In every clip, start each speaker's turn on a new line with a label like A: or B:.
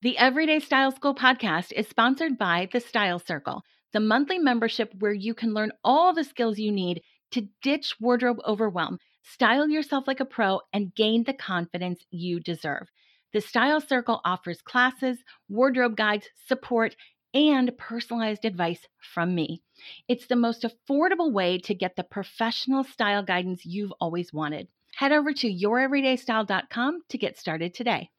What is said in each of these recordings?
A: The Everyday Style School podcast is sponsored by The Style Circle, the monthly membership where you can learn all the skills you need to ditch wardrobe overwhelm, style yourself like a pro, and gain the confidence you deserve. The Style Circle offers classes, wardrobe guides, support, and personalized advice from me. It's the most affordable way to get the professional style guidance you've always wanted. Head over to youreverydaystyle.com to get started today.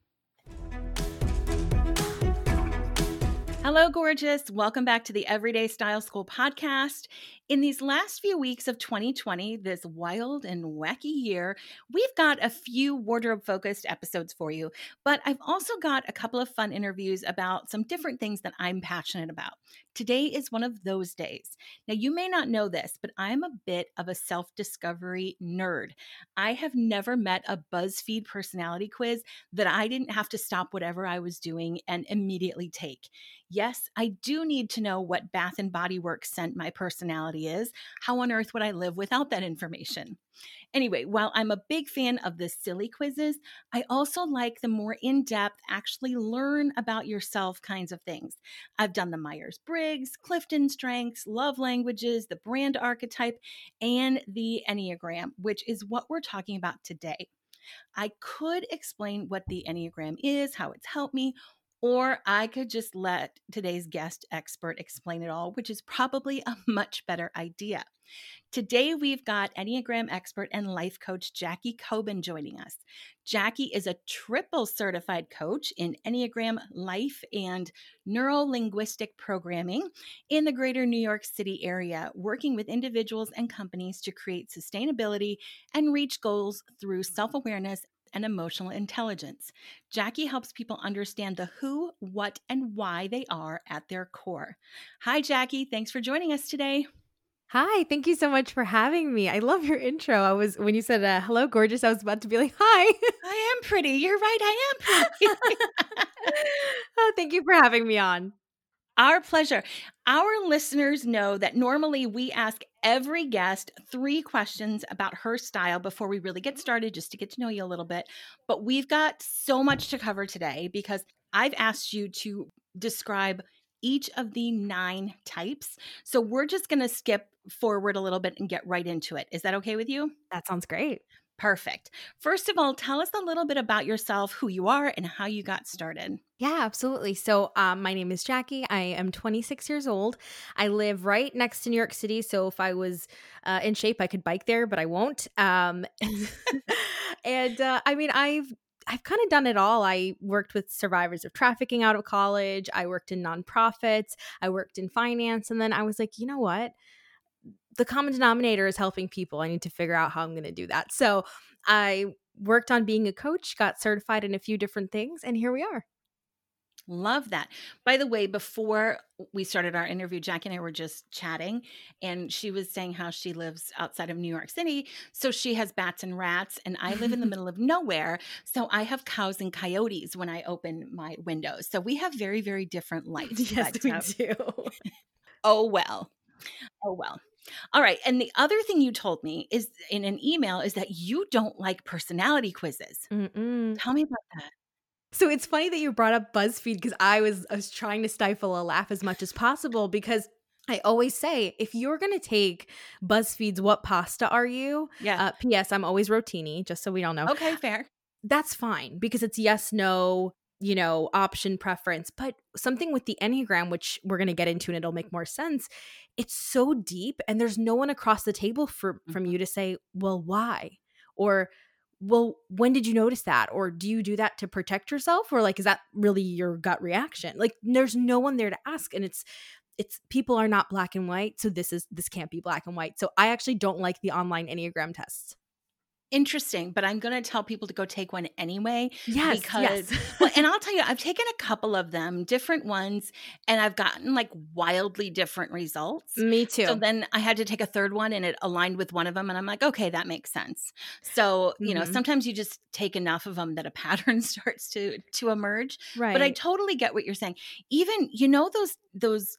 A: Hello, gorgeous. Welcome back to the Everyday Style School podcast. In these last few weeks of 2020, this wild and wacky year, we've got a few wardrobe focused episodes for you, but I've also got a couple of fun interviews about some different things that I'm passionate about. Today is one of those days. Now, you may not know this, but I'm a bit of a self discovery nerd. I have never met a BuzzFeed personality quiz that I didn't have to stop whatever I was doing and immediately take. Yes, I do need to know what Bath and Body Works scent my personality is. How on earth would I live without that information? Anyway, while I'm a big fan of the silly quizzes, I also like the more in depth, actually learn about yourself kinds of things. I've done the Myers Briggs, Clifton Strengths, Love Languages, the brand archetype, and the Enneagram, which is what we're talking about today. I could explain what the Enneagram is, how it's helped me, or I could just let today's guest expert explain it all, which is probably a much better idea. Today, we've got Enneagram expert and life coach Jackie Coban joining us. Jackie is a triple certified coach in Enneagram life and neuro linguistic programming in the greater New York City area, working with individuals and companies to create sustainability and reach goals through self awareness and emotional intelligence. Jackie helps people understand the who, what, and why they are at their core. Hi, Jackie. Thanks for joining us today.
B: Hi, thank you so much for having me. I love your intro. I was when you said uh, hello, gorgeous. I was about to be like, "Hi,
A: I am pretty." You're right, I am pretty.
B: oh, thank you for having me on.
A: Our pleasure. Our listeners know that normally we ask every guest three questions about her style before we really get started, just to get to know you a little bit. But we've got so much to cover today because I've asked you to describe each of the nine types. So we're just going to skip forward a little bit and get right into it. Is that okay with you?
B: That sounds great.
A: Perfect. First of all, tell us a little bit about yourself, who you are, and how you got started.
B: Yeah, absolutely. So, um, my name is Jackie. I am 26 years old. I live right next to New York City. So, if I was uh, in shape, I could bike there, but I won't. Um, and uh, I mean, I've I've kind of done it all. I worked with survivors of trafficking out of college. I worked in nonprofits. I worked in finance, and then I was like, you know what? the common denominator is helping people. I need to figure out how I'm going to do that. So I worked on being a coach, got certified in a few different things, and here we are.
A: Love that. By the way, before we started our interview, Jackie and I were just chatting, and she was saying how she lives outside of New York City. So she has bats and rats, and I live in the middle of nowhere. So I have cows and coyotes when I open my windows. So we have very, very different lights.
B: Yes, we um, do.
A: oh, well. Oh, well. All right. And the other thing you told me is in an email is that you don't like personality quizzes. Mm-mm. Tell me about that.
B: So it's funny that you brought up BuzzFeed because I was I was trying to stifle a laugh as much as possible because I always say if you're going to take BuzzFeed's "What pasta are you?"
A: Yeah. Uh,
B: P.S. I'm always rotini, just so we all know.
A: Okay, fair.
B: That's fine because it's yes, no, you know, option preference. But something with the Enneagram, which we're going to get into and it'll make more sense, it's so deep and there's no one across the table for, from mm-hmm. you to say, well, why? Or, well, when did you notice that? Or do you do that to protect yourself? Or like, is that really your gut reaction? Like, there's no one there to ask. And it's, it's people are not black and white. So this is, this can't be black and white. So I actually don't like the online Enneagram tests
A: interesting, but I'm going to tell people to go take one anyway.
B: Yes.
A: Because,
B: yes.
A: well, and I'll tell you, I've taken a couple of them, different ones, and I've gotten like wildly different results.
B: Me too.
A: So then I had to take a third one and it aligned with one of them. And I'm like, okay, that makes sense. So, you mm-hmm. know, sometimes you just take enough of them that a pattern starts to, to emerge.
B: Right.
A: But I totally get what you're saying. Even, you know, those, those,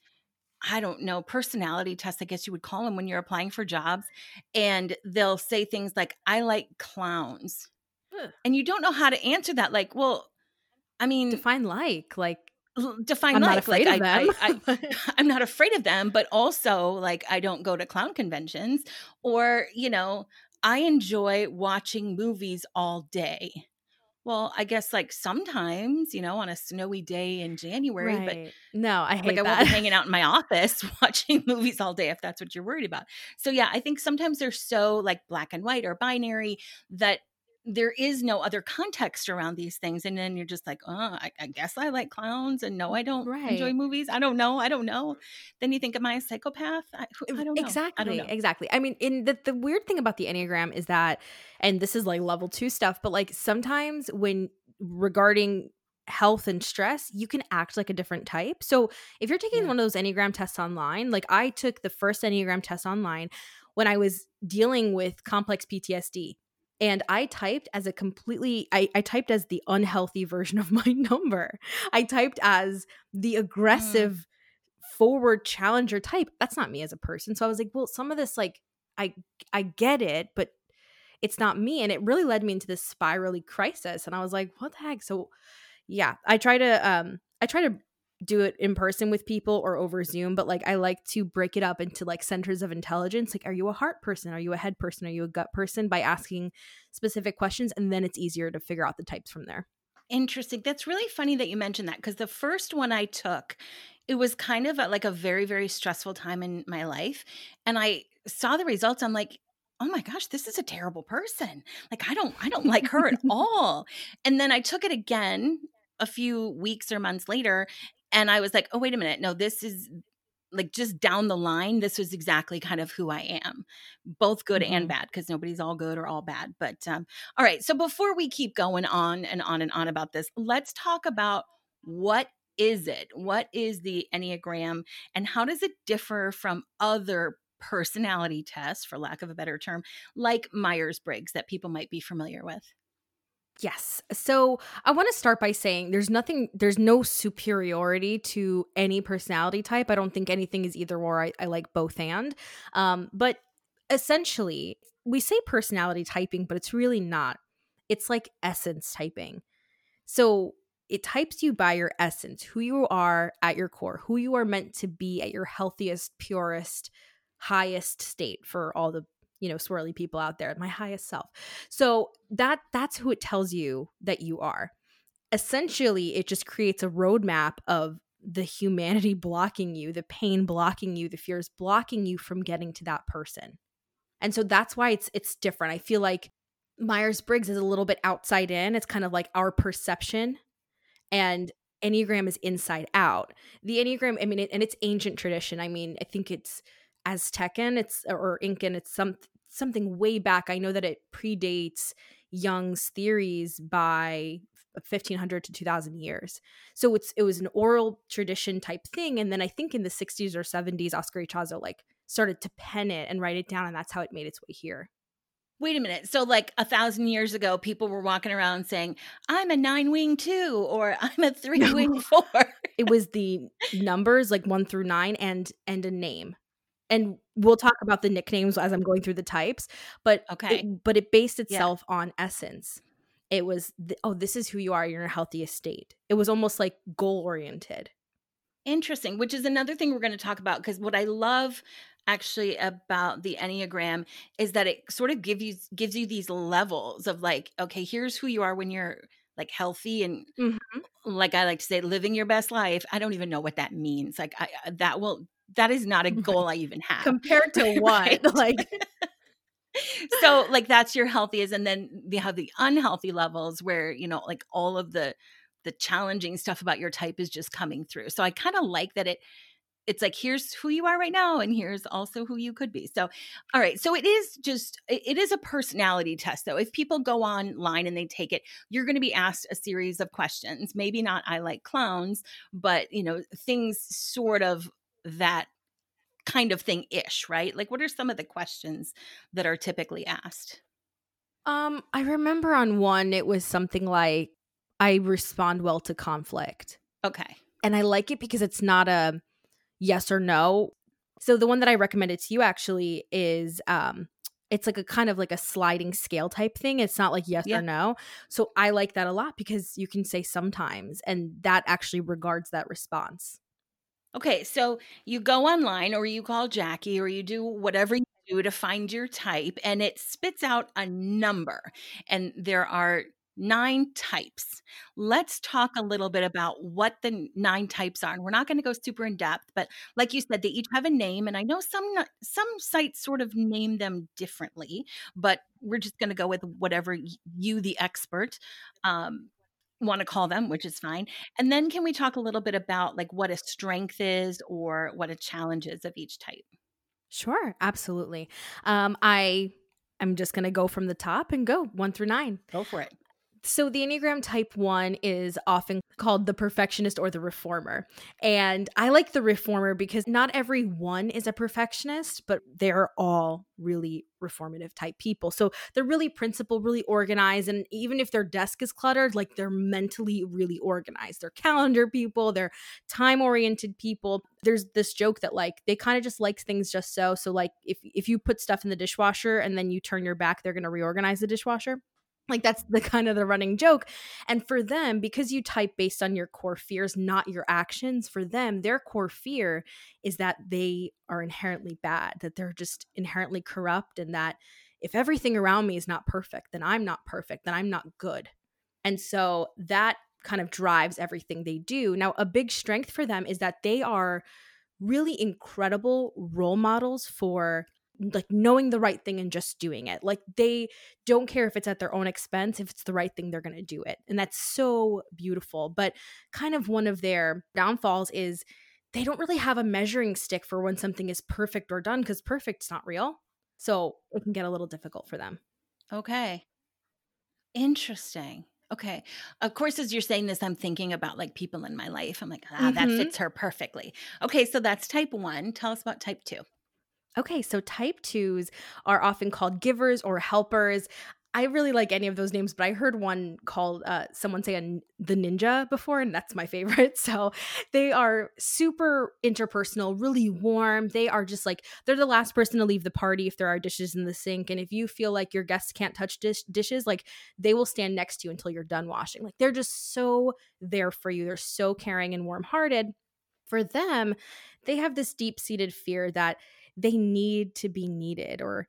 A: I don't know, personality tests, I guess you would call them when you're applying for jobs. And they'll say things like, I like clowns. And you don't know how to answer that. Like, well, I mean,
B: define like like
A: define
B: I'm
A: like
B: not afraid
A: like
B: of
A: I,
B: them.
A: I, I i'm not afraid of them but also like i don't go to clown conventions or you know i enjoy watching movies all day well i guess like sometimes you know on a snowy day in january but.
B: No, I hate
A: like I won't be hanging out in my office watching movies all day if that's what you're worried about. So yeah, I think sometimes they're so like black and white or binary that there is no other context around these things. And then you're just like, oh, I, I guess I like clowns and no, I don't enjoy movies. I don't know. I don't know. Then you think, am I a psychopath? I, I don't know. I don't
B: Exactly,
A: know.
B: exactly. I mean, in the the weird thing about the Enneagram is that, and this is like level two stuff, but like sometimes when regarding health and stress, you can act like a different type. So if you're taking
A: Yeah.
B: one of those Enneagram tests online, like I took the first Enneagram test online when I was dealing with complex PTSD. And I typed as a completely, I, I typed as the unhealthy version of my number. I typed as the aggressive forward challenger type. That's not me as a person. So i was like well some of this like i i get it but it's not me. And it really led me into this spirally crisis. And i was like what the heck? So yeah i try to um i try to do it in person with people or over zoom but like i like to break it up into like centers of intelligence like are you a heart person are you a head person are you a gut person by asking specific questions and then it's easier to figure out the types from there
A: Interesting. That's really funny that you mentioned that because the first one I took, it was kind of a, like a very, very stressful time in my life. And I saw the results. I'm like, oh my gosh, this is a terrible person. Like, I don't, I don't like her at all. And then I took it again a few weeks or months later. And I was like, oh, wait a minute. No, this is like just down the line. This was exactly kind of who I am, both good and
B: Mhm.
A: bad, because nobody's all good or all bad. But um, all right. So before we keep going on and on and on about this, let's talk about what is it? What is the Enneagram and how does it differ from other personality tests, for lack of a better term, like Myers Briggs that people might be familiar with?
B: Yes. So I want to start by saying there's nothing, there's no superiority to any personality type. I don't think anything is either or. I, I like both and. Um, but essentially, we say personality typing, but it's really not. It's like essence typing. So it types you by your essence, who you are at your core, who you are meant to be at your healthiest, purest, highest state for all the you know swirly people out there my highest self. So that that's who it tells you that you are. Essentially it just creates a roadmap of the humanity blocking you the pain blocking you the fears blocking you from getting to that person. And so that's why it's it's different. I feel like myers-briggs is a little bit outside in. It's kind of like our perception and enneagram is inside out. The enneagram i mean and it's ancient tradition. I mean i think it's aztecan it's or incan it's some something way back i know that it predates Jung's theories by 1500 to 2000 years. So it's it was an oral tradition type thing and then I think in the 60s or 70s Oscar Ichazo like started to pen it and write it down and that's how it made its way here.
A: Wait a minute. So, like a thousand years ago, people were walking around saying, I'm a nine wing two or I'm a three wing four.
B: It was the numbers like 1 through 9 and and a name. And we'll talk about the nicknames as I'm going through the types, but
A: Okay.
B: it, but it based itself on essence. It was the, oh this is who you are, you're in a healthiest state. It was almost like goal oriented.
A: Interesting, which is another thing we're going to talk about because what I love actually about the Enneagram is that it sort of gives you gives you these levels of like, okay, here's who you are when you're like healthy and
B: Mhm.
A: like I like to say, living your best life. I don't even know what that means. Like I- that will that is not a goal I even have.
B: Compared to what?
A: Right.
B: Like
A: so like that's your healthiest and then they have the unhealthy levels where you know like all of the the challenging stuff about your type is just coming through so i kind of like that it it's like here's who you are right now and here's also who you could be so all right so it is just it it is a personality test though if people go online and they take it you're going to be asked a series of questions maybe not i like clowns but you know things sort of that kind of thing ish right like what are some of the questions that are typically asked
B: um I remember on one it was something like I respond well to conflict.
A: okay
B: and I like it because it's not a yes or no. So the one that I recommended to you actually is um it's like a kind of like a sliding scale type thing. It's not like yes
A: Yeah.
B: or no. So I like that a lot because you can say sometimes and that actually regards that response.
A: Okay, so you go online or you call Jackie or you do whatever you do to find your type and it spits out a number. And there are nine types. Let's talk a little bit about what the nine types are. And we're not going to go super in depth, but like you said, they each have a name. And I know some some sites sort of name them differently, but we're just going to go with whatever you, the expert, um, want to call them, which is fine. And then can we talk a little bit about like what a strength is or what a challenge is of each type?
B: Sure, absolutely. Um, I I'm just gonna go from the top and go one through nine.
A: Go for it.
B: So the Enneagram type one is often called the perfectionist or the reformer. And I like the reformer because not every one is a perfectionist, but they're all really reformative type people. So they're really principled, really organized. And even if their desk is cluttered, like they're mentally really organized. They're calendar people, they're time oriented people. There's this joke that like they kind of just like things just so. So like if if you put stuff in the dishwasher and then you turn your back, they're gonna reorganize the dishwasher like that's the kind of the running joke and for them because you type based on your core fears not your actions for them their core fear is that they are inherently bad that they're just inherently corrupt and that if everything around me is not perfect then i'm not perfect then i'm not good. And so that kind of drives everything they do. Now a big strength for them is that they are really incredible role models for like knowing the right thing and just doing it. Like they don't care if it's at their own expense, if it's the right thing, they're going to do it. And that's so beautiful. But kind of one of their downfalls is they don't really have a measuring stick for when something is perfect or done because perfect's not real. So it can get a little difficult for them.
A: Okay. Interesting. Okay. Of course, as you're saying this, I'm thinking about like people in my life. I'm like, ah, that
B: Mhm.
A: fits her perfectly. Okay. So that's type one. Tell us about type two.
B: Okay, so type twos are often called givers or helpers. I really like any of those names, but I heard one called uh, someone say a, the ninja before, and that's my favorite. So they are super interpersonal, really warm. They are just like they're the last person to leave the party if there are dishes in the sink, and if you feel like your guests can't touch dish- dishes, like they will stand next to you until you're done washing. Like they're just so there for you. They're so caring and warm hearted. For them, they have this deep seated fear that they need to be needed or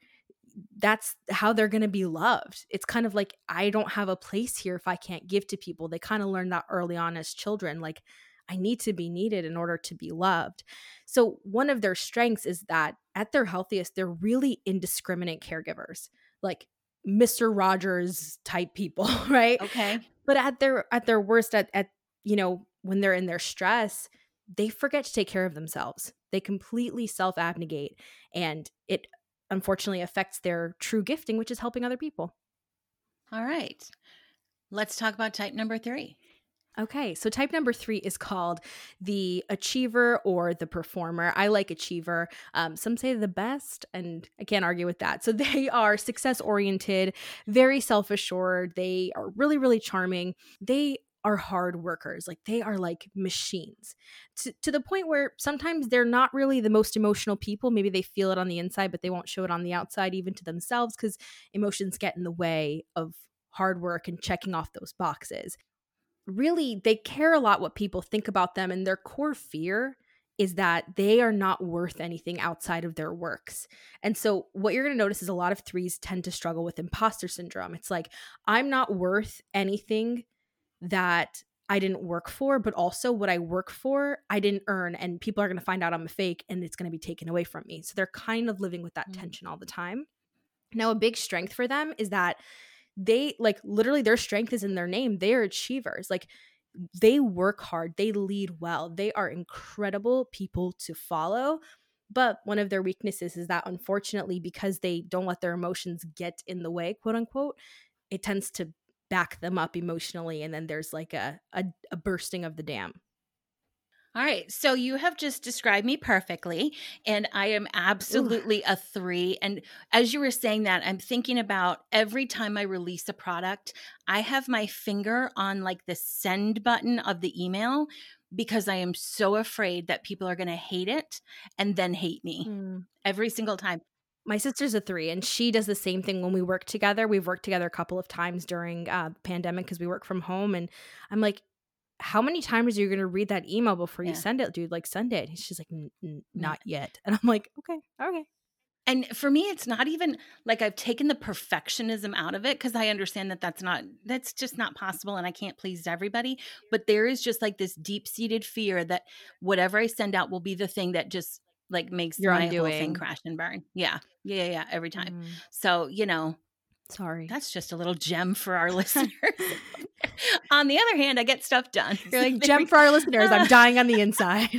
B: that's how they're going to be loved. It's kind of like I don't have a place here if I can't give to people. They kind of learn that early on as children like I need to be needed in order to be loved. So one of their strengths is that at their healthiest they're really indiscriminate caregivers. Like Mr. Rogers type people, right?
A: Okay.
B: but at their at their worst at at you know when they're in their stress they forget to take care of themselves they completely self-abnegate and it unfortunately affects their true gifting which is helping other people
A: All right. Let's talk about type number three.
B: Okay, so type number three is called the achiever or the performer. I like achiever. Um, some say the best, and I can't argue with that. So they are success oriented, very self assured. They are really, really charming. They are hard workers. Like they are like machines to, to the point where sometimes they're not really the most emotional people. Maybe they feel it on the inside, but they won't show it on the outside, even to themselves, because emotions get in the way of hard work and checking off those boxes really they care a lot what people think about them and their core fear is that they are not worth anything outside of their works. And so what you're going to notice is a lot of threes tend to struggle with imposter syndrome. It's like I'm not worth anything that I didn't work for, but also what I work for, I didn't earn and people are going to find out I'm a fake and it's going to be taken away from me. So they're kind of living with that
A: Mm.
B: tension all the time. Now a big strength for them is that they like literally their strength is in their name. They are achievers. Like they work hard, they lead well, they are incredible people to follow. But one of their weaknesses is that unfortunately, because they don't let their emotions get in the way, quote unquote, it tends to back them up emotionally. And then there's like a, a, a bursting of the dam.
A: All right. So you have just described me perfectly, and I am absolutely a three. And as you were saying that, I'm thinking about every time I release a product, I have my finger on like the send button of the email because I am so afraid that people are going to hate it and then hate me mm. every single time.
B: My sister's a three, and she does the same thing when we work together. We've worked together a couple of times during uh, the pandemic because we work from home. And I'm like, how many times are you going to read that email before you send it, dude? Like, send it. And she's like, not yet. And I'm like, okay, okay.
A: And for me, it's not even like I've taken the perfectionism out of it because I understand that that's not, that's just not possible and I can't please everybody. But there is just like this deep seated fear that whatever I send out will be the thing that just like makes You're my undoing. whole thing crash and burn. Yeah. Yeah. Yeah. Every time. Mm. So, you know,
B: Sorry.
A: That's just a little gem for our listeners. on the other hand, I get stuff done.
B: You're like, gem for our listeners. I'm dying on the inside.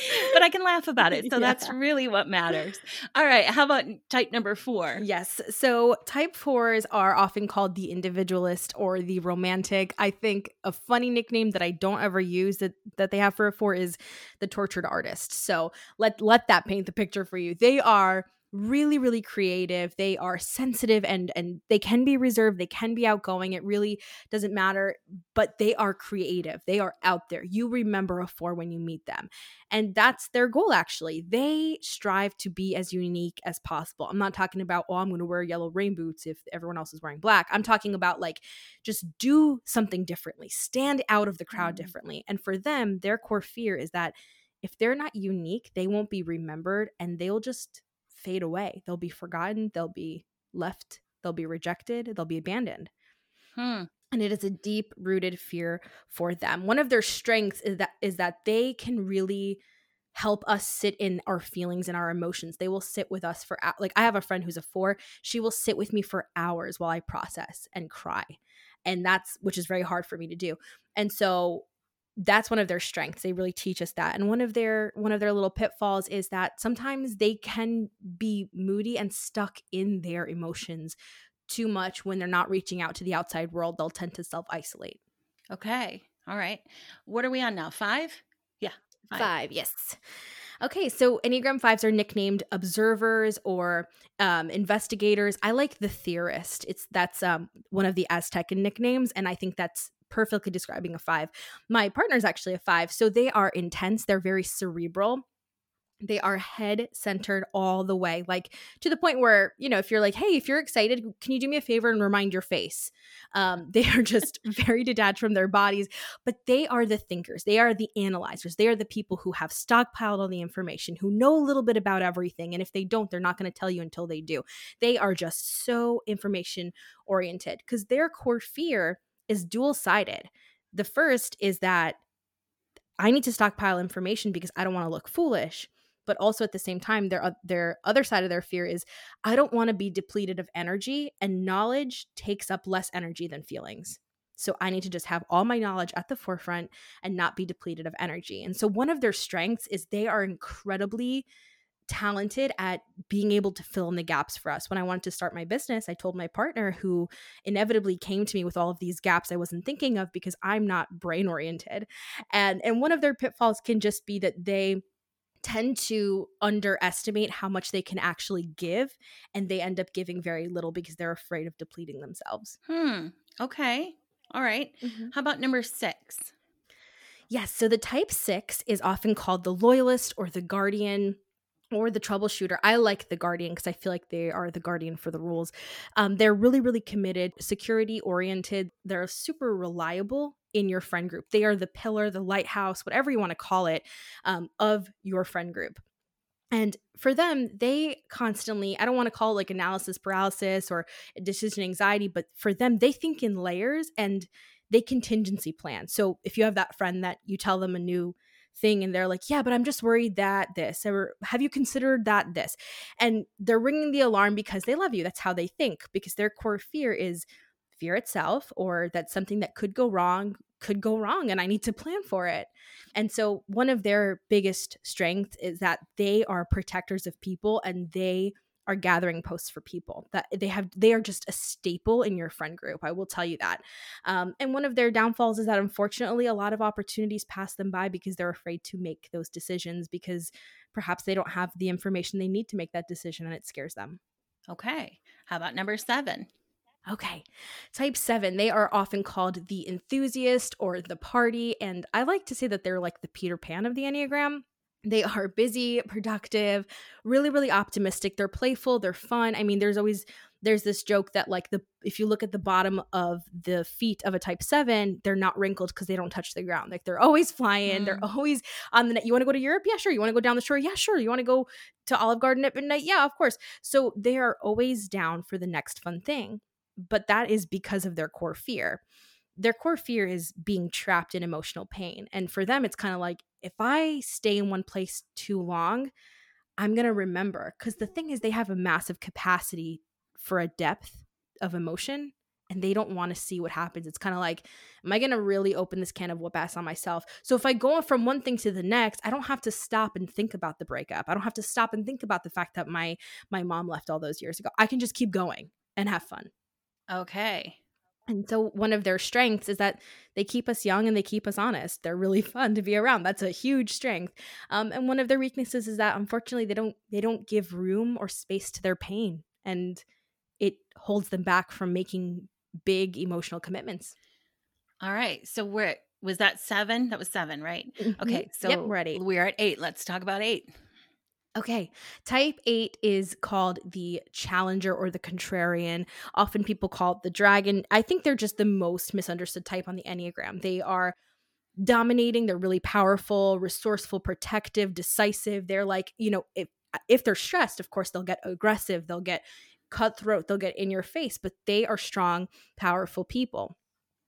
A: but I can laugh about it. So yeah. that's really what matters. All right. How about type number four?
B: Yes. So type fours are often called the individualist or the romantic. I think a funny nickname that I don't ever use that, that they have for a four is the tortured artist. So let let that paint the picture for you. They are really really creative. They are sensitive and and they can be reserved they can be outgoing it really doesn't matter but they are creative they are out there you remember a four when you meet them and that's their goal actually. They strive to be as unique as possible. I'm not talking about oh i'm going to wear yellow rain boots if everyone else is wearing black. I'm talking about like just do something differently stand out of the crowd mm. differently and for them their core fear is that if they're not unique they won't be remembered and they'll just fade away. They'll be forgotten, they'll be left, they'll be rejected, they'll be abandoned. Hmm. And it is a deep rooted fear for them. One of their strengths is that is that they can really help us sit in our feelings and our emotions. They will sit with us for like I have a friend who's a 4. She will sit with me for hours while I process and cry. And that's which is very hard for me to do. And so that's one of their strengths they really teach us that and one of their one of their little pitfalls is that sometimes they can be moody and stuck in their emotions too much when they're not reaching out to the outside world they'll tend to self isolate
A: okay all right. What are we on now five? Yeah
B: five, five yes. Okay, so Enneagram fives are nicknamed observers or um, investigators. I like the theorist. It's that's um, one of the Aztec nicknames, and I think that's perfectly describing a five. My partner is actually a five. So they are intense, they're very cerebral. They are head centered all the way, like to the point where, you know, if you're like, hey, if you're excited, can you do me a favor and remind your face? Um, they are just very detached from their bodies, but they are the thinkers. They are the analyzers. They are the people who have stockpiled all the information, who know a little bit about everything. And if they don't, they're not going to tell you until they do. They are just so information oriented because their core fear is dual sided. The first is that I need to stockpile information because I don't want to look foolish. But also at the same time, their their other side of their fear is I don't want to be depleted of energy, and knowledge takes up less energy than feelings. So I need to just have all my knowledge at the forefront and not be depleted of energy. And so one of their strengths is they are incredibly talented at being able to fill in the gaps for us. When I wanted to start my business, I told my partner who inevitably came to me with all of these gaps I wasn't thinking of because I'm not brain oriented. And and one of their pitfalls can just be that they tend to underestimate how much they can actually give and they end up giving very little because they're afraid of depleting themselves.
A: Hmm. Okay. All right. mm-hmm. How about number 6?
B: Yes, so the type 6 is often called the loyalist or the guardian or the troubleshooter. I like the guardian because I feel like they are the guardian for the rules. Um, they're really, really committed, security oriented. They're super reliable in your friend group. They are the pillar, the lighthouse, whatever you want to call it, um, of your friend group. And for them, they constantly, I don't want to call it like analysis paralysis or decision anxiety, but for them, they think in layers and they contingency plan. So if you have that friend that you tell them a new thing and they're like yeah but i'm just worried that this or have you considered that this and they're ringing the alarm because they love you that's how they think because their core fear is fear itself or that something that could go wrong could go wrong and I need to plan for it. And so one of their biggest strengths is that they are protectors of people and they are gathering posts for people that they have they are just a staple in your friend group i will tell you that um, and one of their downfalls is that unfortunately a lot of opportunities pass them by because they're afraid to make those decisions because perhaps they don't have the information they need to make that decision and it scares them
A: okay how about number seven
B: Okay. Type seven, they are often called the enthusiast or the party. And I like to say that they're like the Peter Pan of the Enneagram They are busy, productive, really, really optimistic. They're playful, they're fun. I mean, there's always there's this joke that like the if you look at the bottom of the feet of a type 7 they're not wrinkled because they don't touch the ground. Like they're always flying mm. they're always on the net. You want to go to europe? Yeah sure. You want to go down the shore? Yeah sure. You want to go to olive garden at midnight? Yeah of course. So they are always down for the next fun thing but that is because of their core fear their core fear is being trapped in emotional pain. And for them, it's kind of like if I stay in one place too long, I'm going to remember. Because the thing is, they have a massive capacity for a depth of emotion and they don't want to see what happens. It's kind of like, am I going to really open this can of whoop ass on myself? So if I go from one thing to the next, I don't have to stop and think about the breakup. I don't have to stop and think about the fact that my my mom left all those years ago. I can just keep going and have fun.
A: Okay.
B: And so one of their strengths is that they keep us young and they keep us honest. They're really fun to be around. That's a huge strength. Um, and one of their weaknesses is that unfortunately they don't they don't give room or space to their pain, and it holds them back from making big emotional commitments.
A: All right. So we're was that seven? That was seven, right?
B: Mm-hmm.
A: Okay. So
B: yep, we're at eight.
A: We're at eight. Let's talk about eight.
B: Okay. Type 8 is called the challenger or the contrarian. Often people call it the dragon. I think they're just the most misunderstood type on the Enneagram. They are dominating, they're really powerful, resourceful, protective, decisive. They're like, you know, if if they're stressed, of course they'll get aggressive, they'll get cutthroat, they'll get in your face, but they are strong, powerful people.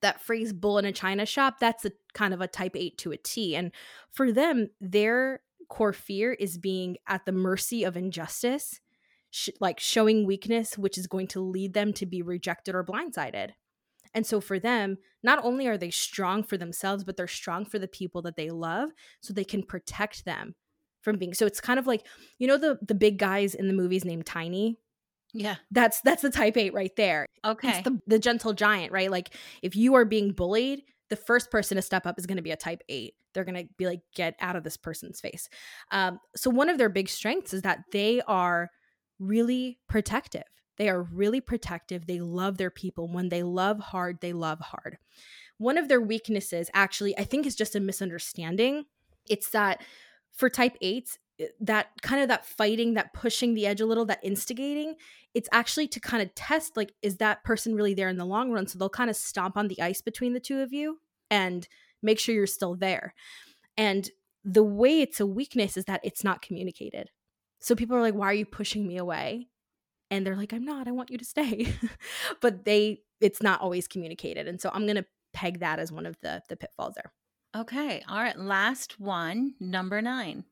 B: That phrase bull in a china shop, that's a kind of a type 8 to a T. And for them, they're core fear is being at the mercy of injustice, sh- like showing weakness, which is going to lead them to be rejected or blindsided. And so for them, not only are they strong for themselves, but they're strong for the people that they love so they can protect them from being so it's kind of like you know the the big guys in the movies named tiny?
A: Yeah.
B: That's that's the type 8 right there.
A: Okay.
B: it's the, the gentle giant right? Like if you are being bullied the first person to step up is going to be a type 8 they're going to be like get out of this person's face. Um, so one of their big strengths is that they are really protective. They are really protective. They love their people. When they love hard they love hard. One of their weaknesses actually i think is just a misunderstanding. It's that for type 8s eh, that kind of that fighting that pushing the edge a little that instigating it's actually to kind of test like is that person really there in the long run so they'll kind of stomp on the ice between the two of you and make sure you're still there. And the way it's a weakness is that it's not communicated. So people are like, why are you pushing me away? And they're like, I'm not, I want you to stay. but they, it's not always communicated. And so I'm going to peg that as one of the, the pitfalls there.
A: Okay. All right. Last one, number nine.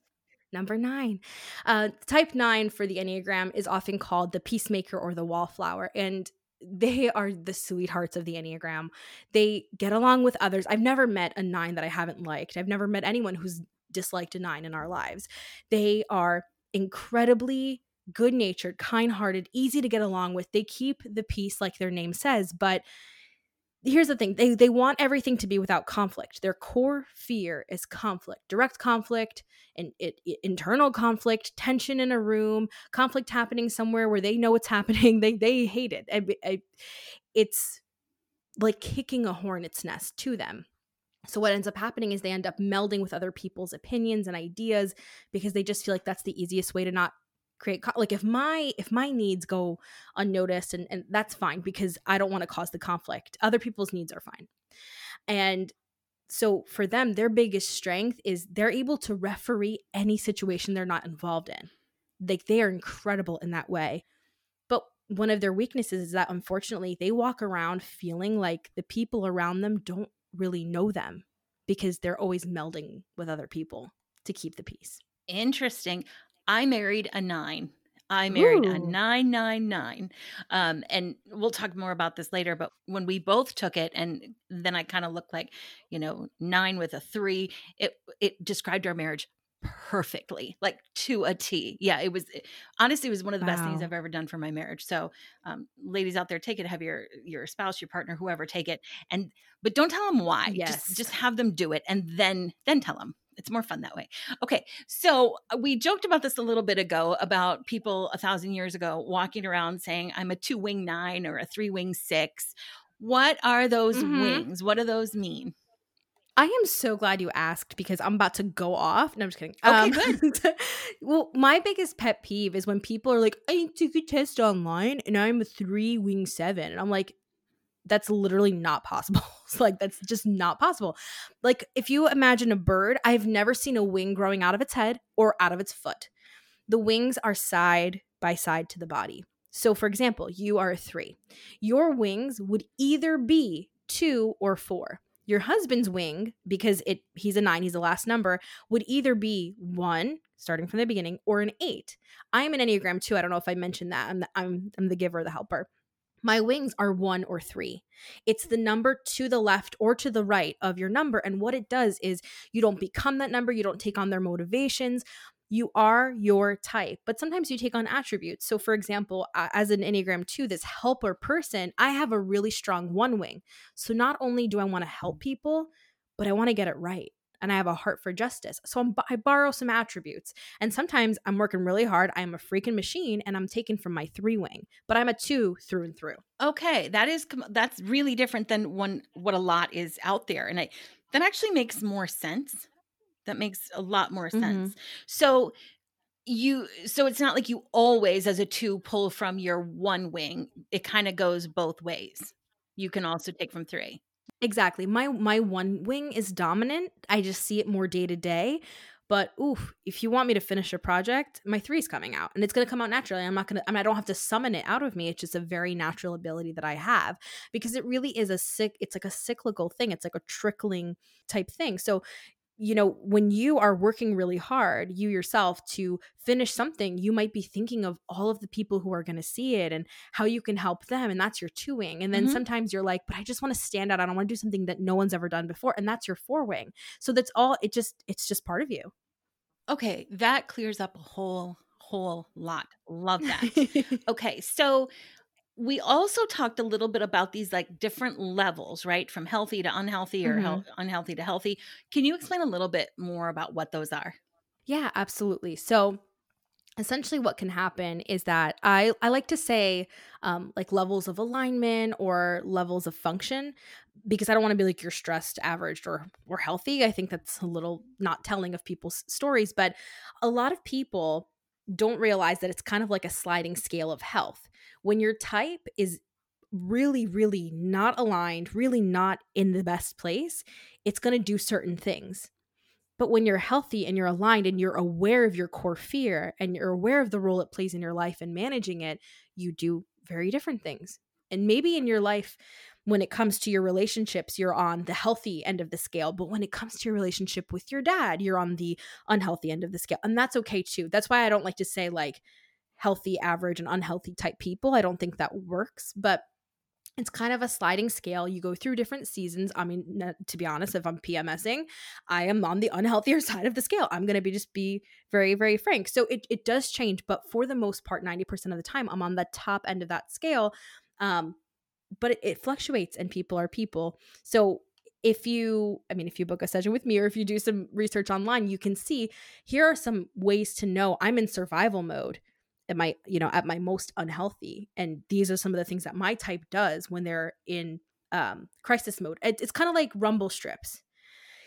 B: Number nine. Uh, type nine for the Enneagram is often called the peacemaker or the wallflower. And they are the sweethearts of the Enneagram. They get along with others. I've never met a nine that I haven't liked. I've never met anyone who's disliked a nine in our lives. They are incredibly good natured, kind hearted, easy to get along with. They keep the peace, like their name says, but here's the thing they, they want everything to be without conflict. Their core fear is conflict direct conflict and it, it, internal conflict tension in a room conflict happening somewhere where they know it's happening they they hate it I, I, it's like kicking a hornet's nest to them. So what ends up happening is they end up melding with other people's opinions and ideas because they just feel like that's the easiest way to not create co- like if my if my needs go unnoticed and, and that's fine because i don't want to cause the conflict. Other people's needs are fine. And so for them their biggest strength is they're able to referee any situation they're not involved in. Like they are incredible in that way. But one of their weaknesses is that unfortunately they walk around feeling like the people around them don't really know them because they're always melding with other people to keep the peace.
A: Interesting I married a nine. I married
B: Ooh.
A: a 999. Um, and we'll talk more about this later, but when we both took it, and then I kind of looked like, you know, nine with a three, it it described our marriage perfectly, like to a T. Yeah, it was honestly it was one of the wow. best things I've ever done for my marriage. So, um, ladies out there, take it, have your your spouse, your partner, whoever take it, and but don't tell them why.
B: Yes.
A: Just just have them do it, and then then tell them it's more fun that way. Okay, so uh, we joked about this a little bit ago about people a thousand years ago walking around saying, I'm a two wing nine or a three wing six. What are those mm-hmm. wings? What do those mean?
B: I am so glad you asked because I'm about to go off. No, I'm just kidding.
A: Okay,
B: Um,
A: good.
B: well, my biggest pet peeve is when people are like, I took a test online and I'm a three wing seven. And I'm like, that's literally not possible. Like, that's just not possible. Like, if you imagine a bird, I've never seen a wing growing out of its head or out of its foot. The wings are side by side to the body. So, for example, you are a three. Your wings would either be two or four. Your husband's wing, because it he's a nine, he's the last number, would either be one, starting from the beginning, or an eight. I am an Enneagram two. I don't know if I mentioned that. I'm the, I'm, I'm the giver, the helper. My wings are one or three. It's the number to the left or to the right of your number. And what it does is you don't become that number, you don't take on their motivations. You are your type, but sometimes you take on attributes. So, for example, as an Enneagram 2, this helper person, I have a really strong one wing. So, not only do I want to help people, but I want to get it right and I have a heart for justice. So I'm, I borrow some attributes. And sometimes I'm working really hard. I'm a freaking machine and I'm taken from my three wing, but I'm a two through and through.
A: Okay, that is that's really different than one what a lot is out there, and I that actually makes more sense. That makes a lot more
B: Mhm.
A: sense. So you so it's not like you always as a two pull from your one wing. It kind of goes both ways. You can also take from three.
B: Exactly. My my one wing is dominant. I just see it more day to day. But oof, if you want me to finish a project, my three is coming out, and it's going to come out naturally. I'm not going to. I mean, I don't have to summon it out of me. It's just a very natural ability that I have because it really is a sick. It's like a cyclical thing. It's like a trickling type thing. So you know, when you are working really hard, you yourself to finish something, you might be thinking of all of the people who are going to see it and how you can help them. And that's your two wing. And then
A: Mhm.
B: sometimes you're like, but I just want to stand out. I don't want to do something that no one's ever done before. And that's your four wing. So that's all, it just, it's just part of you.
A: Okay, that clears up a whole whole lot. Love that. Okay, so we also talked a little bit about these like different levels, right? From healthy to unhealthy or hel- unhealthy to healthy. Can you explain a little bit more about what those are?
B: Yeah, absolutely. So essentially what can happen is that I, I like to say um, like levels of alignment or levels of function because I don't want to be like you're stressed, averaged, or or healthy. I think that's a little not telling of people's stories, but a lot of people don't realize that it's kind of like a sliding scale of health. When your type is really, really not aligned, really not in the best place, it's going to do certain things. But when you're healthy and you're aligned and you're aware of your core fear and you're aware of the role it plays in your life and managing it, you do very different things. And maybe in your life, when it comes to your relationships, you're on the healthy end of the scale. But when it comes to your relationship with your dad, you're on the unhealthy end of the scale. And that's okay too. That's why I don't like to say like healthy, average, and unhealthy type people. I don't think that works. But it's kind of a sliding scale. You go through different seasons. I mean, to be honest, if I'm PMSing, I am on the unhealthier side of the scale. I'm going to be just be very, very frank. So it, it does change, but for the most part, 90% of the time, I'm on the top end of that scale. Um, but it, fluctuates and people are people. So if you, I mean, if you book a session with me or if you do some research online, you can see here are some ways to know I'm in survival mode. At my you know at my most unhealthy? And these are some of the things that my type does when they're in um crisis mode. It, it's kind of like rumble strips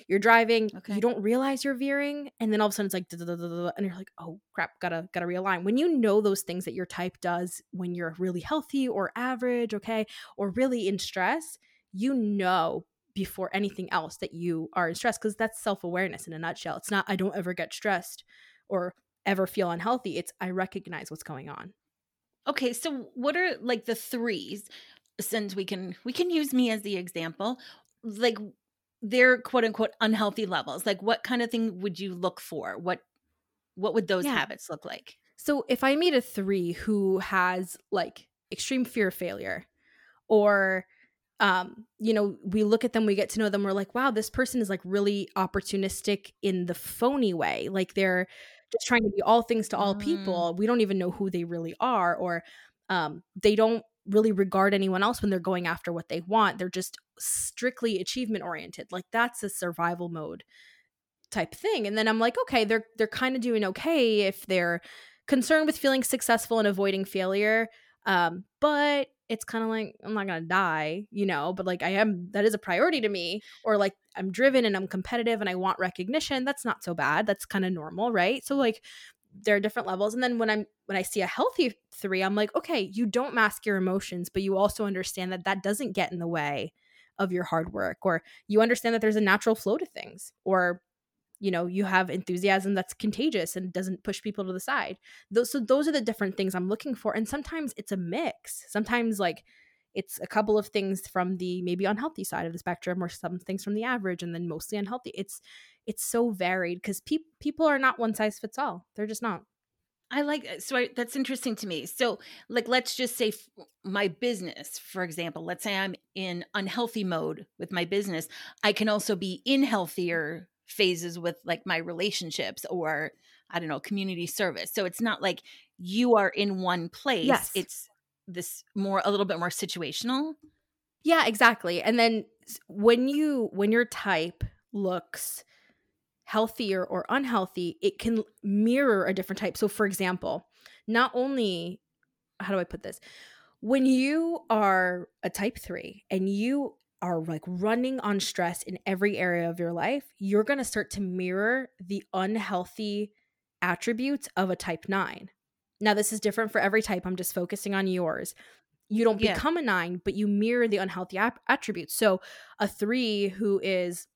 B: you're driving
A: Okay.
B: you don't realize you're veering and then all of a sudden it's like and you're like oh crap gotta gotta realign when you know those things that your type does when you're really healthy or average okay or really in stress you know before anything else that you are in stress because that's self-awareness in a nutshell it's not i don't ever get stressed or ever feel unhealthy. It's I recognize what's going on.
A: Okay, so what are like the threes? Since we can we can use me as the example, like their quote unquote unhealthy levels. Like what kind of thing would you look for? What what would those
B: Yeah.
A: habits look like?
B: So if I meet a three who has like extreme fear of failure, or um, you know, we look at them, we get to know them, we're like, wow, this person is like really opportunistic in the phony way. Like they're just trying to be all things to all
A: Mm.
B: people. We don't even know who they really are, or um, they don't really regard anyone else when they're going after what they want. They're just strictly achievement oriented. Like that's a survival mode type thing. And then I'm like, okay, they're they're kind of doing okay if they're concerned with feeling successful and avoiding failure. Um, but it's kind of like I'm not gonna die, you know, but like I am that is a priority to me, or like I'm driven and I'm competitive and I want recognition. That's not so bad. That's kind of normal, right? So like there are different levels. And then when I'm when I see a healthy three, I'm like, okay, you don't mask your emotions, but you also understand that that doesn't get in the way of your hard work, or you understand that there's a natural flow to things, or you know you have enthusiasm that's contagious and doesn't push people to the side those so those are the different things i'm looking for and sometimes it's a mix sometimes like it's a couple of things from the maybe unhealthy side of the spectrum or some things from the average and then mostly unhealthy it's it's so varied because pe- people are not one size fits all they're just not
A: I like uh, so I, that's interesting to me. So, like, let's just say f- my business, for example. Let's say I'm in unhealthy mode with my business. I can also be in healthier phases with like my relationships or I don't know, community service. So it's not like you are in one place.
B: Yes.
A: It's this more a little bit more situational.
B: Yeah, exactly. And then when you when your type looks healthier or unhealthy, it can mirror a different type. So for example, not only how do I put this? When you are a type 3 and you are like running on stress in every area of your life, you're going to start to mirror the unhealthy attributes of a type 9. Now, this is different for every type. I'm just focusing on yours. You don't yeah. become a 9, but you mirror the unhealthy ap- attributes. So, a 3 who is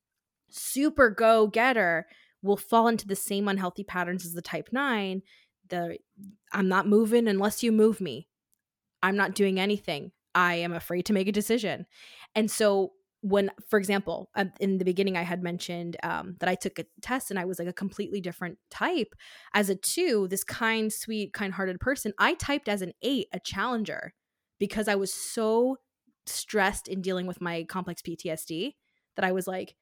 B: super go getter will fall into the same unhealthy patterns as the type 9. The I'm not moving unless you move me. I'm not doing anything. I am afraid to make a decision. And so when for example in the beginning i had mentioned um, that i took a test and i was like a completely different type. As a two this kind sweet kind-hearted person i typed as an eight a challenger because i was so stressed in dealing with my complex ptsd that i was like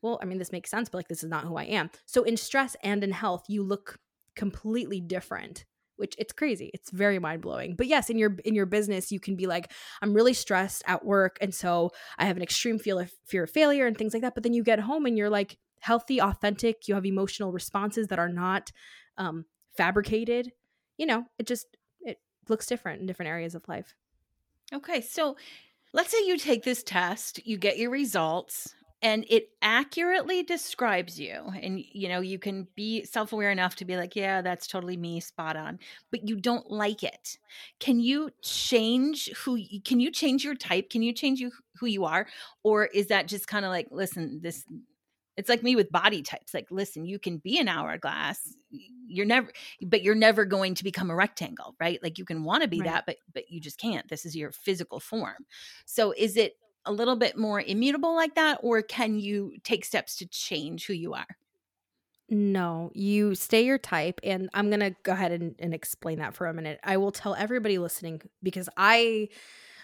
B: well i mean this makes sense but like this is not who i am. So in stress and in health you look completely different which it's crazy it's very mind-blowing. But yes in your in your business you can be like i'm really stressed at work and so i have an extreme feel of fear of failure and things like that. But then you get home and you're like healthy authentic you have emotional responses that are not um, fabricated you know it just it looks different in different areas of life.
A: Okay so let's say you take this test you get your results and it accurately describes you and you know you can be self-aware enough to be like yeah that's totally me spot on but you don't like it. Can you change who can you change your type? Can you change you who you are? Or is that just kind of like listen this it's like me with body types like listen you can be an hourglass you're never but you're never going to become a rectangle right? Like you can want to be right. that but but you just can't. This is your physical form. So is it a little bit more immutable like that or can you take steps to change who you are
B: no, you stay your type. And I'm going to go ahead and, and, explain that for a minute. I will tell everybody listening because I,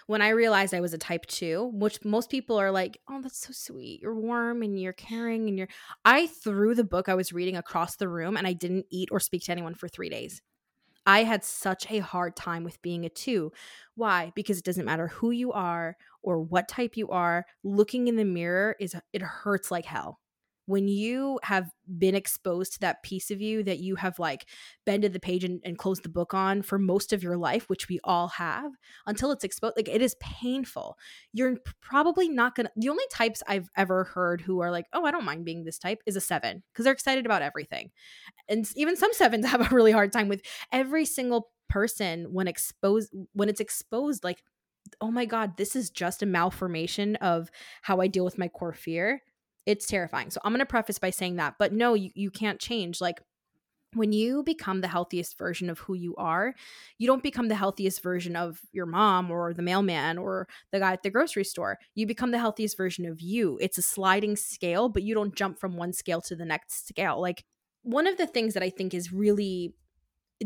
B: when I realized I was a type two, which most people are like, oh, that's so sweet. You're warm and you're caring and you're. I threw the book I was reading across the room and I didn't eat or speak to anyone for three days. I had such a hard time with being a two. Why? Because it doesn't matter who you are or what type you are, looking in the mirror is it hurts like hell when you have been exposed to that piece of you that you have like bended the page and, and, closed the book on for most of your life which we all have until it's exposed like it is painful. You're probably not gonna the only types i've ever heard who are like oh i don't mind being this type is a seven because they're excited about everything. And even some sevens have a really hard time with every single person when exposed when it's exposed like oh my god this is just a malformation of how i deal with my core fear it's terrifying. So I'm going to preface by saying that, but no, you, you can't change. Like when you become the healthiest version of who you are, you don't become the healthiest version of your mom or the mailman or the guy at the grocery store. You become the healthiest version of you. It's a sliding scale, but you don't jump from one scale to the next scale. Like one of the things that I think is really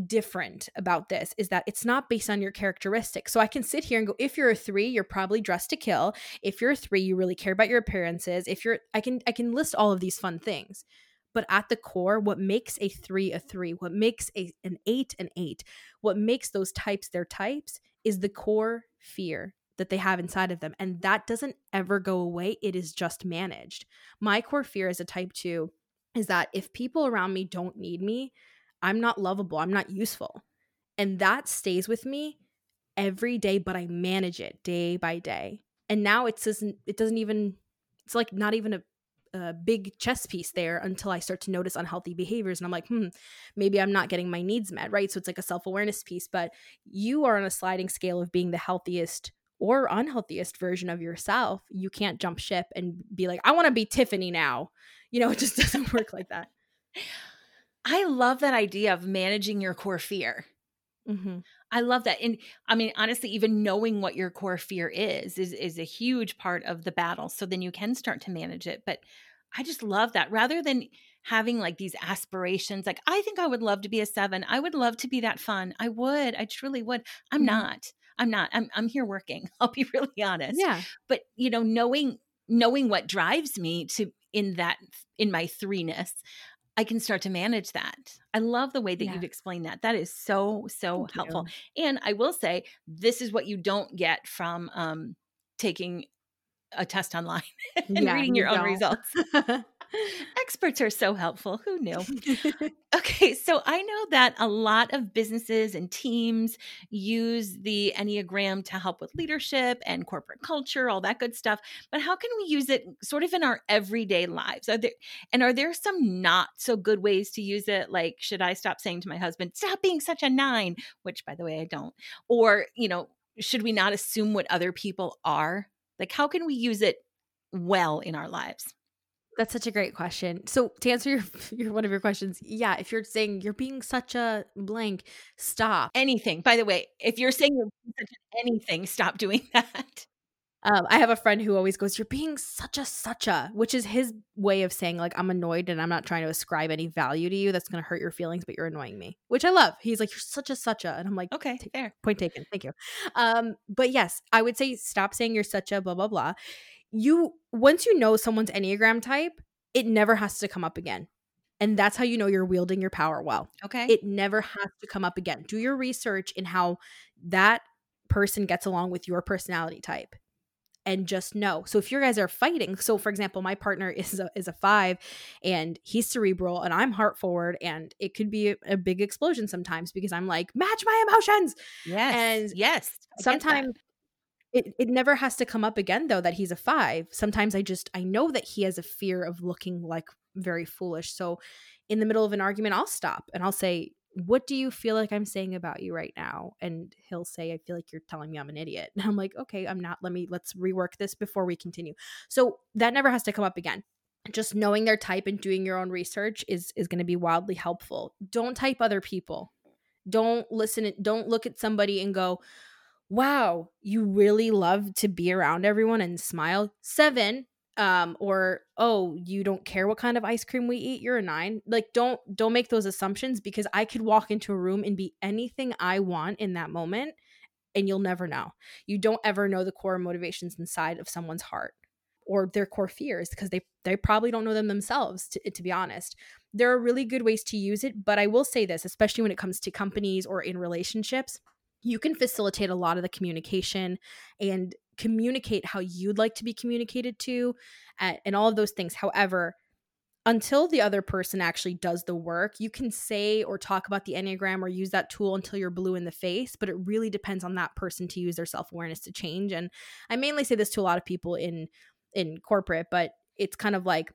B: different about this is that it's not based on your characteristics. So I can sit here and go, if you're a three, you're probably dressed to kill. If you're a three, you really care about your appearances. If you're, I can, I can list all of these fun things. But at the core, what makes a three a three, what makes a, an eight an eight, what makes those types their types is the core fear that they have inside of them. And that doesn't ever go away. It is just managed. My core fear as a type two is that if people around me don't need me, I'm not lovable. I'm not useful. And that stays with me every day, but I manage it day by day. And now it doesn't it doesn't even it's like not even a a big chess piece there until I start to notice unhealthy behaviors. And I'm like, hmm, maybe I'm not getting my needs met, right? So it's like a self awareness piece. But you are on a sliding scale of being the healthiest or unhealthiest version of yourself. You can't jump ship and be like, I want to be Tiffany now. You know, it just doesn't work like that.
A: I love that idea of managing your core fear. Mm-hmm. I love that. And I mean, honestly, even knowing what your core fear is, is is a huge part of the battle. So then you can start to manage it. But I just love that rather than having like these aspirations, like I think I would love to be a seven. I would love to be that fun. I would. I truly would. I'm mm-hmm. not. I'm not. I'm I'm here working. I'll be really honest.
B: Yeah.
A: But you know, knowing knowing what drives me to in that in my threeness I can start to manage that. I love the way that yeah. you've explained that. That is so, so Thank helpful. You. And I will say, this is what you don't get from um, taking a test online and yeah, reading your own results. Experts are so helpful. Who knew? okay, so I know that a lot of businesses and teams use the Enneagram to help with leadership and corporate culture, all that good stuff. But how can we use it sort of in our everyday lives? Are there and are there some not so good ways to use it? Like, should I stop saying to my husband, "Stop being such a nine," which by the way I don't. Or, you know, should we not assume what other people are? Like how can we use it well in our lives?
B: That's such a great question. So to answer your, your one of your questions, yeah, if you're saying you're being such a blank, stop.
A: Anything. By the way, if you're saying you're such anything, stop doing that.
B: Um, I have a friend who always goes, "You're being such a such a," which is his way of saying like I'm annoyed and I'm not trying to ascribe any value to you. That's going to hurt your feelings, but you're annoying me, which I love. He's like, "You're such a such a," and I'm like,
A: "Okay, take fair,
B: point taken, thank you." Um, but yes, I would say stop saying you're such a blah blah blah you once you know someone's enneagram type it never has to come up again and that's how you know you're wielding your power well
A: okay
B: it never has to come up again do your research in how that person gets along with your personality type and just know. So if you guys are fighting, so for example, my partner is a, is a five and he's cerebral and I'm heart forward and it could be a, a big explosion sometimes because I'm like, match my emotions.
A: Yes.
B: And
A: yes.
B: Sometimes it, it never has to come up again though that he's a five. Sometimes i just i know that he has a fear of looking like very foolish. So in the middle of an argument i'll stop and i'll say what do you feel like i'm saying about you right now? And he'll say i feel like you're telling me i'm an idiot. And i'm like okay i'm not. Let me let's rework this before we continue. So that never has to come up again. Just knowing their type and doing your own research is is going to be wildly helpful. Don't type other people. Don't listen don't look at somebody and go wow, you really love to be around everyone and smile. Seven, um, or oh, you don't care what kind of ice cream we eat, you're a nine. Like, don't don't make those assumptions because I could walk into a room and be anything I want in that moment, and you'll never know. You don't ever know the core motivations inside of someone's heart or their core fears because they they probably don't know them themselves to, to be honest there are really good ways to use it but i will say this especially when it comes to companies or in relationships you can facilitate a lot of the communication and communicate how you'd like to be communicated to and, and all of those things. However, until the other person actually does the work, you can say or talk about the Enneagram or use that tool until you're blue in the face, but it really depends on that person to use their self-awareness to change. And I mainly say this to a lot of people in in corporate, but it's kind of like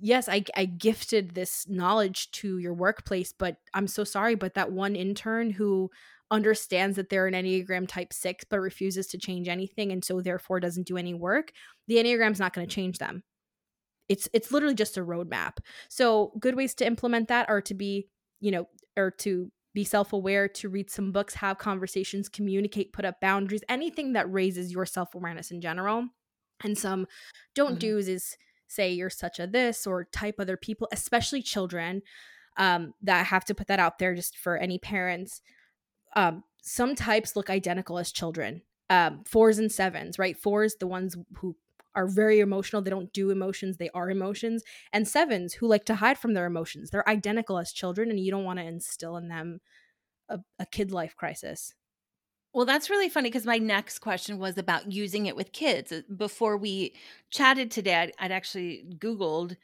B: yes, I, I gifted this knowledge to your workplace, but I'm so sorry, but that one intern who understands that they're an Enneagram type six, but refuses to change anything and so therefore doesn't do any work, the Enneagram's not going to change them. It's it's literally just a roadmap. So good ways to implement that are to be, you know, or to be self-aware, to read some books, have conversations, communicate, put up boundaries, anything that raises your self-awareness in general. And some don't mm-hmm. do's is say you're such a this or type other people, especially children. Um, that have to put that out there just for any parents um, some types look identical as children. Um, fours and sevens, right? Fours, the ones who are very emotional. They don't do emotions, they are emotions. And sevens, who like to hide from their emotions. They're identical as children, and you don't want to instill in them a, a kid life crisis.
A: Well, that's really funny because my next question was about using it with kids. Uh, before we chatted today, I'd, actually Googled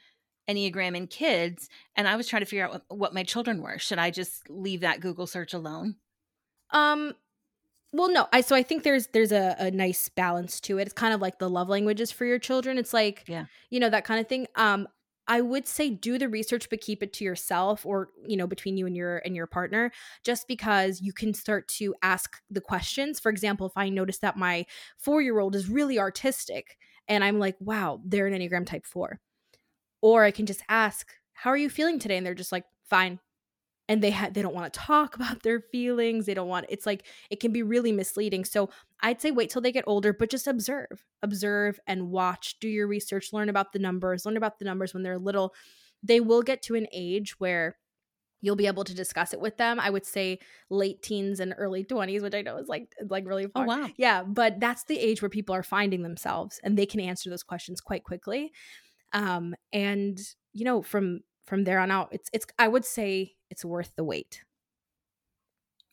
A: Enneagram in kids, and I was trying to figure out what, what my children were. Should I just leave that Google search alone?
B: Um well no i so i think there's there's a, a nice balance to it. It's kind of like the love languages for your children. It's like
A: Yeah.
B: you know that kind of thing. Um i would say do the research but keep it to yourself or you know between you and your and your partner just because you can start to ask the questions. For example if i notice that my four year old is really artistic and i'm like wow they're an enneagram type four. Or i can just ask how are you feeling today? And they're just like fine and they ha- they don't want to talk about their feelings they don't want it's like it can be really misleading. So i'd say wait till they get older but just observe observe and watch do your research learn about the numbers learn about the numbers when they're little. They will get to an age where you'll be able to discuss it with them i would say late teens and early 20s which i know is like like really far.
A: Oh wow.
B: yeah but that's the age where people are finding themselves and they can answer those questions quite quickly. Um and you know from from there on out it's it's i would say it's worth the wait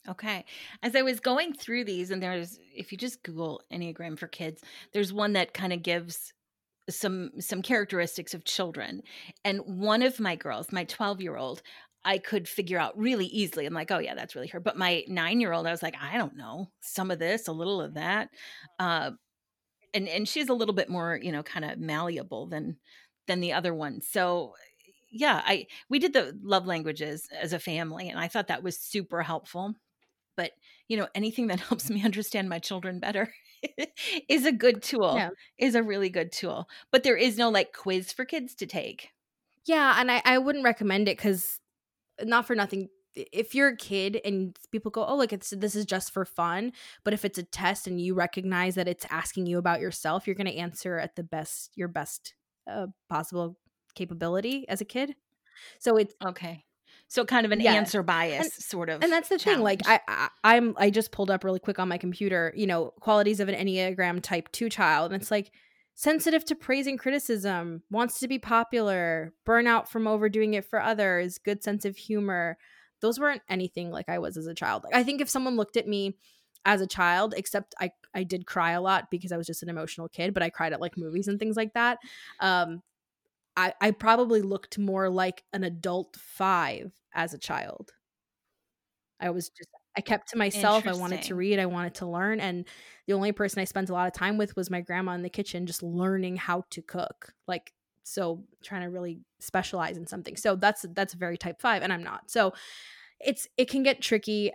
A: Okay. As I was going through these, and there's, if you just Google Enneagram for kids, there's one that kind of gives some some characteristics of children. And one of my girls, my 12 year old, I could figure out really easily. I'm like, oh yeah, that's really her. But my nine year old, I was like, I don't know, some of this, a little of that. Uh, and and she's a little bit more, you know, kind of malleable than than the other one. So yeah, I we did the love languages as a family, and I thought that was super helpful but you know anything that helps me understand my children better is a good tool
B: Yeah.
A: is a really good tool but there is no like quiz for kids to take
B: yeah and i i wouldn't recommend it because not for nothing if you're a kid and people go oh like it's this is just for fun but if it's a test and you recognize that it's asking you about yourself you're going to answer at the best your best uh, possible capability as a kid. So it's
A: okay. So kind of an answer bias sort of
B: and that's the thing like. I, I i'm i just pulled up really quick on my computer you know qualities of an enneagram type 2 child and it's like sensitive to praise and criticism wants to be popular burnout from overdoing it for others good sense of humor. Those weren't anything like i was as a child. Like i think if someone looked at me as a child except i i did cry a lot because i was just an emotional kid but i cried at like movies and things like that um i i probably looked more like an adult 5 as a child I was just I kept to myself. I wanted to read, I wanted to learn and the only person I spent a lot of time with was my grandma in the kitchen just learning how to cook. Like so trying to really specialize in something. So that's that's very type 5 and I'm not. So it's it can get tricky.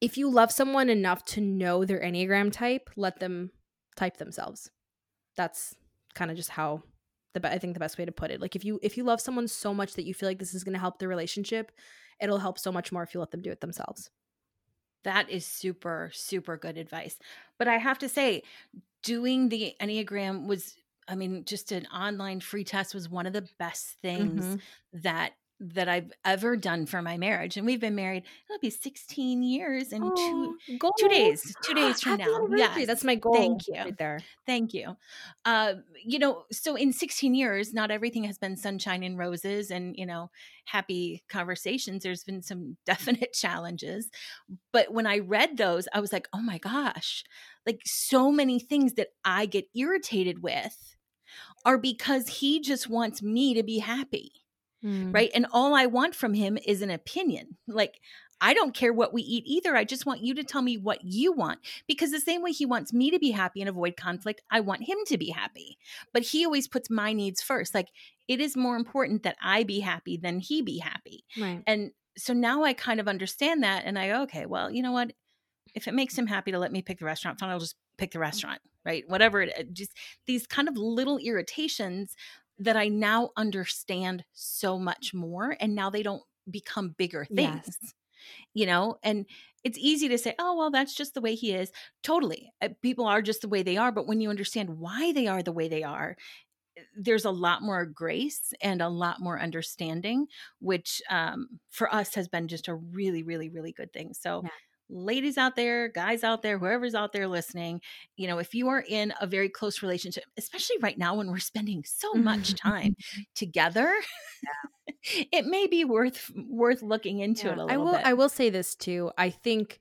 B: If you love someone enough to know their enneagram type, let them type themselves. That's kind of just how the I think the best way to put it. Like if you if you love someone so much that you feel like this is going to help the relationship, it'll help so much more if you let them do it themselves.
A: that is super super good advice but i have to say doing the enneagram was i mean just an online free test was one of the best things
B: Mhm.
A: that that I've ever done for my marriage. And we've been married, it'll be 16 years in two
B: Aw,
A: two days, two days from now. Yes.
B: That's my goal.
A: Thank you.
B: Right there.
A: Thank you. Uh, you know, so in 16 years, not everything has been sunshine and roses and, you know, happy conversations. There's been some definite challenges. But when I read those, I was like, oh my gosh, like so many things that I get irritated with are because he just wants me to be happy
B: Mm.
A: right? And all I want from him is an opinion. Like, I don't care what we eat either. I just want you to tell me what you want. Because the same way he wants me to be happy and avoid conflict, I want him to be happy. But he always puts my needs first. Like, it is more important that I be happy than he be happy.
B: Right.
A: And so now I kind of understand that. And I go, okay, well, you know what? If it makes him happy to let me pick the restaurant, fine, I'll just pick the restaurant, right? Whatever it just these kind of little irritations that I now understand so much more. And now they don't become bigger things,
B: Yes.
A: you know? And it's easy to say, oh, well, that's just the way he is. Totally. Uh, People are just the way they are. But when you understand why they are the way they are, eh, there's a lot more grace and a lot more understanding, which um, for us has been just a really, really, really good thing. So,
B: Yeah.
A: Ladies out there, guys out there, whoever's out there listening, you know, if you are in a very close relationship, especially right now when we're spending so much time together, it may be worth worth looking into
B: Yeah.
A: it a
B: I
A: little
B: will
A: bit.
B: I will say this too. I think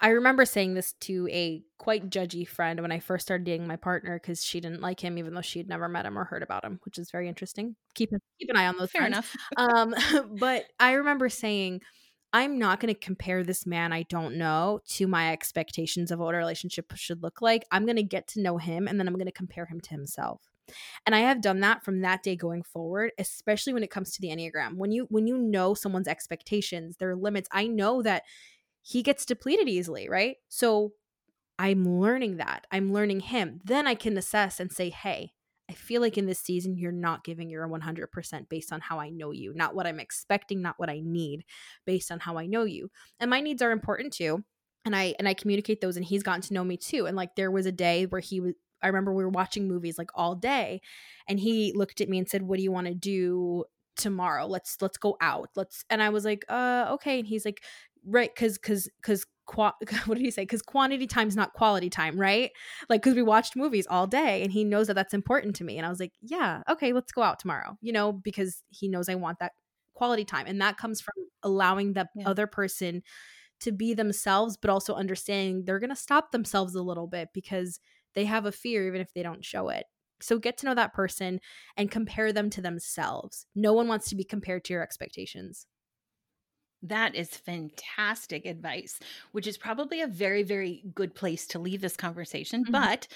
B: I remember saying this to a quite judgy friend when I first started dating my partner because she didn't like him, even though she had never met him or heard about him, which is very interesting. Keep keep an eye on those
A: Fair
B: friends.
A: enough.
B: um but i remember saying I'm not going to compare this man I don't know to my expectations of what a relationship should look like. I'm going to get to know him and then I'm going to compare him to himself. And I have done that from that day going forward, especially when it comes to the Enneagram. When you when you know someone's expectations, their limits, I know that he gets depleted easily, right? So I'm learning that. I'm learning him. Then I can assess and say, "Hey, I feel like in this season you're not giving your 100% based on how I know you, not what I'm expecting, not what I need, based on how I know you." And my needs are important too and I and I communicate those and he's gotten to know me too. And like there was a day where he was I remember we were watching movies like all day and he looked at me and said, "What do you want to do tomorrow? Let's let's go out. Let's." And I was like, "Uh, okay." And he's like, "Right, cuz cuz cuz Qua- what did he say? Because quantity time's not quality time, right? Like, because we watched movies all day and he knows that that's important to me. And I was like, yeah, okay, let's go out tomorrow, you know, because he knows I want that quality time. And that comes from allowing the yeah. other person to be themselves, but also understanding they're going to stop themselves a little bit because they have a fear, even if they don't show it. So get to know that person and compare them to themselves. No one wants to be compared to your expectations.
A: That is fantastic advice, which is probably a very, very good place to leave this conversation. Mm-hmm. But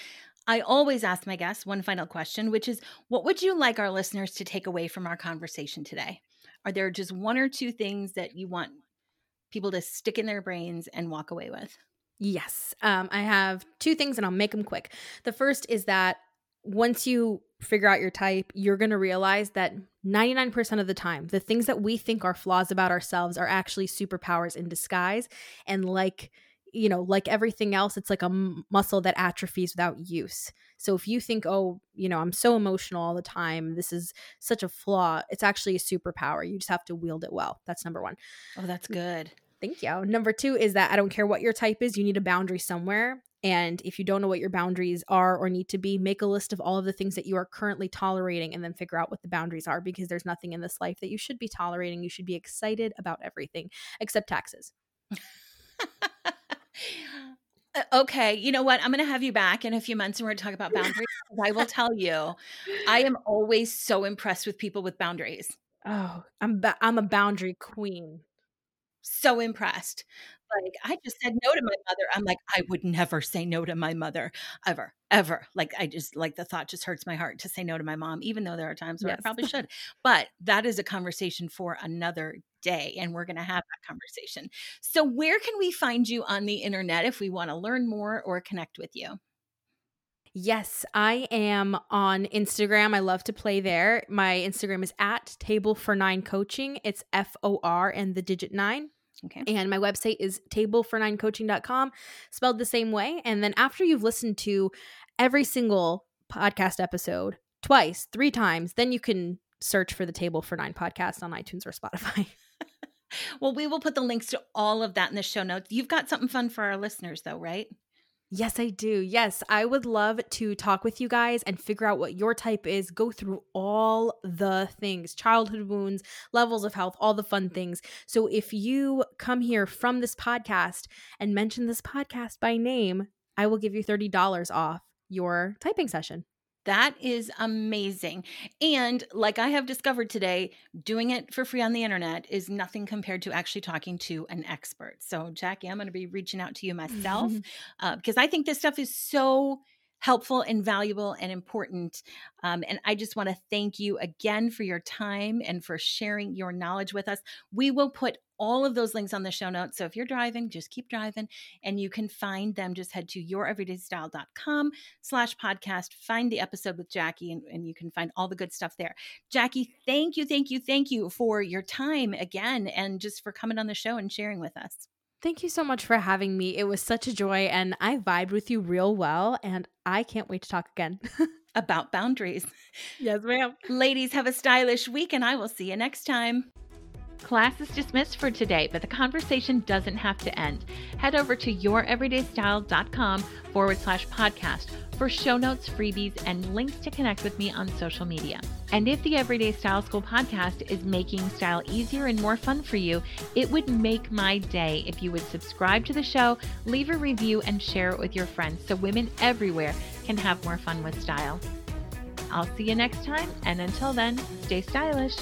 A: I always ask my guests one final question, which is what would you like our listeners to take away from our conversation today? Are there just one or two things that you want people to stick in their brains and walk away with?
B: Yes. Um, I have two things and I'll make them quick. The first is that once you figure out your type, you're going to realize that 99% of the time, the things that we think are flaws about ourselves are actually superpowers in disguise. And like, you know, like everything else, it's like a m- muscle that atrophies without use. So if you think, oh, you know, I'm so emotional all the time, this is such a flaw, it's actually a superpower. You just have to wield it well. That's number one.
A: Oh, that's good.
B: Thank you. Number two is that I don't care what your type is, you need a boundary somewhere. And if you don't know what your boundaries are or need to be, make a list of all of the things that you are currently tolerating and then figure out what the boundaries are because there's nothing in this life that you should be tolerating. You should be excited about everything except taxes.
A: Uh, okay, you know what? I'm going to have you back in a few months and we're going to talk about boundaries. I will tell you, I am always so impressed with people with boundaries.
B: Oh, I'm ba- I'm a boundary queen
A: so impressed. Like I just said no to my mother. I'm like I would never say no to my mother ever, ever. Like I just like the thought just hurts my heart to say no to my mom, even though there are times where yes. I probably should. But that is a conversation for another day, and we're going to have that conversation. So where can we find you on the internet if we want to learn more or connect with you?
B: Yes, I am on Instagram. I love to play there. My Instagram is at table for nine coaching. It's F O R and the digit nine. Okay. And my website is table4ninecoaching.com, spelled the same way. And then after you've listened to every single podcast episode twice, three times, then you can search for the Table for Nine podcast on iTunes or Spotify.
A: well, we will put the links to all of that in the show notes. You've got something fun for our listeners, though, right?
B: Yes, I do. Yes, I would love to talk with you guys and figure out what your type is, go through all the things childhood wounds, levels of health, all the fun things. So if you come here from this podcast and mention this podcast by name, I will give you $30 off your typing session.
A: That is amazing. And like I have discovered today, doing it for free on the internet is nothing compared to actually talking to an expert. So, Jackie, I'm going to be reaching out to you myself uh, because I think this stuff is so helpful and valuable and important. Um, and I just want to thank you again for your time and for sharing your knowledge with us. We will put all of those links on the show notes. So if you're driving, just keep driving and you can find them. Just head to youreverydaystyle.com slash podcast, find the episode with Jackie and, and you can find all the good stuff there. Jackie, thank you, thank you, thank you for your time again and just for coming on the show and sharing with us.
B: Thank you so much for having me. It was such a joy and I vibed with you real well and I can't wait to talk again.
A: About boundaries.
B: Yes, ma'am.
A: Ladies, have a stylish week and I will see you next time. Class is dismissed for today, but the conversation doesn't have to end. Head over to youreverydaystyle.com forward slash podcast for show notes, freebies, and links to connect with me on social media. And if the Everyday Style School podcast is making style easier and more fun for you, it would make my day if you would subscribe to the show, leave a review, and share it with your friends so women everywhere can have more fun with style. I'll see you next time, and until then, stay stylish.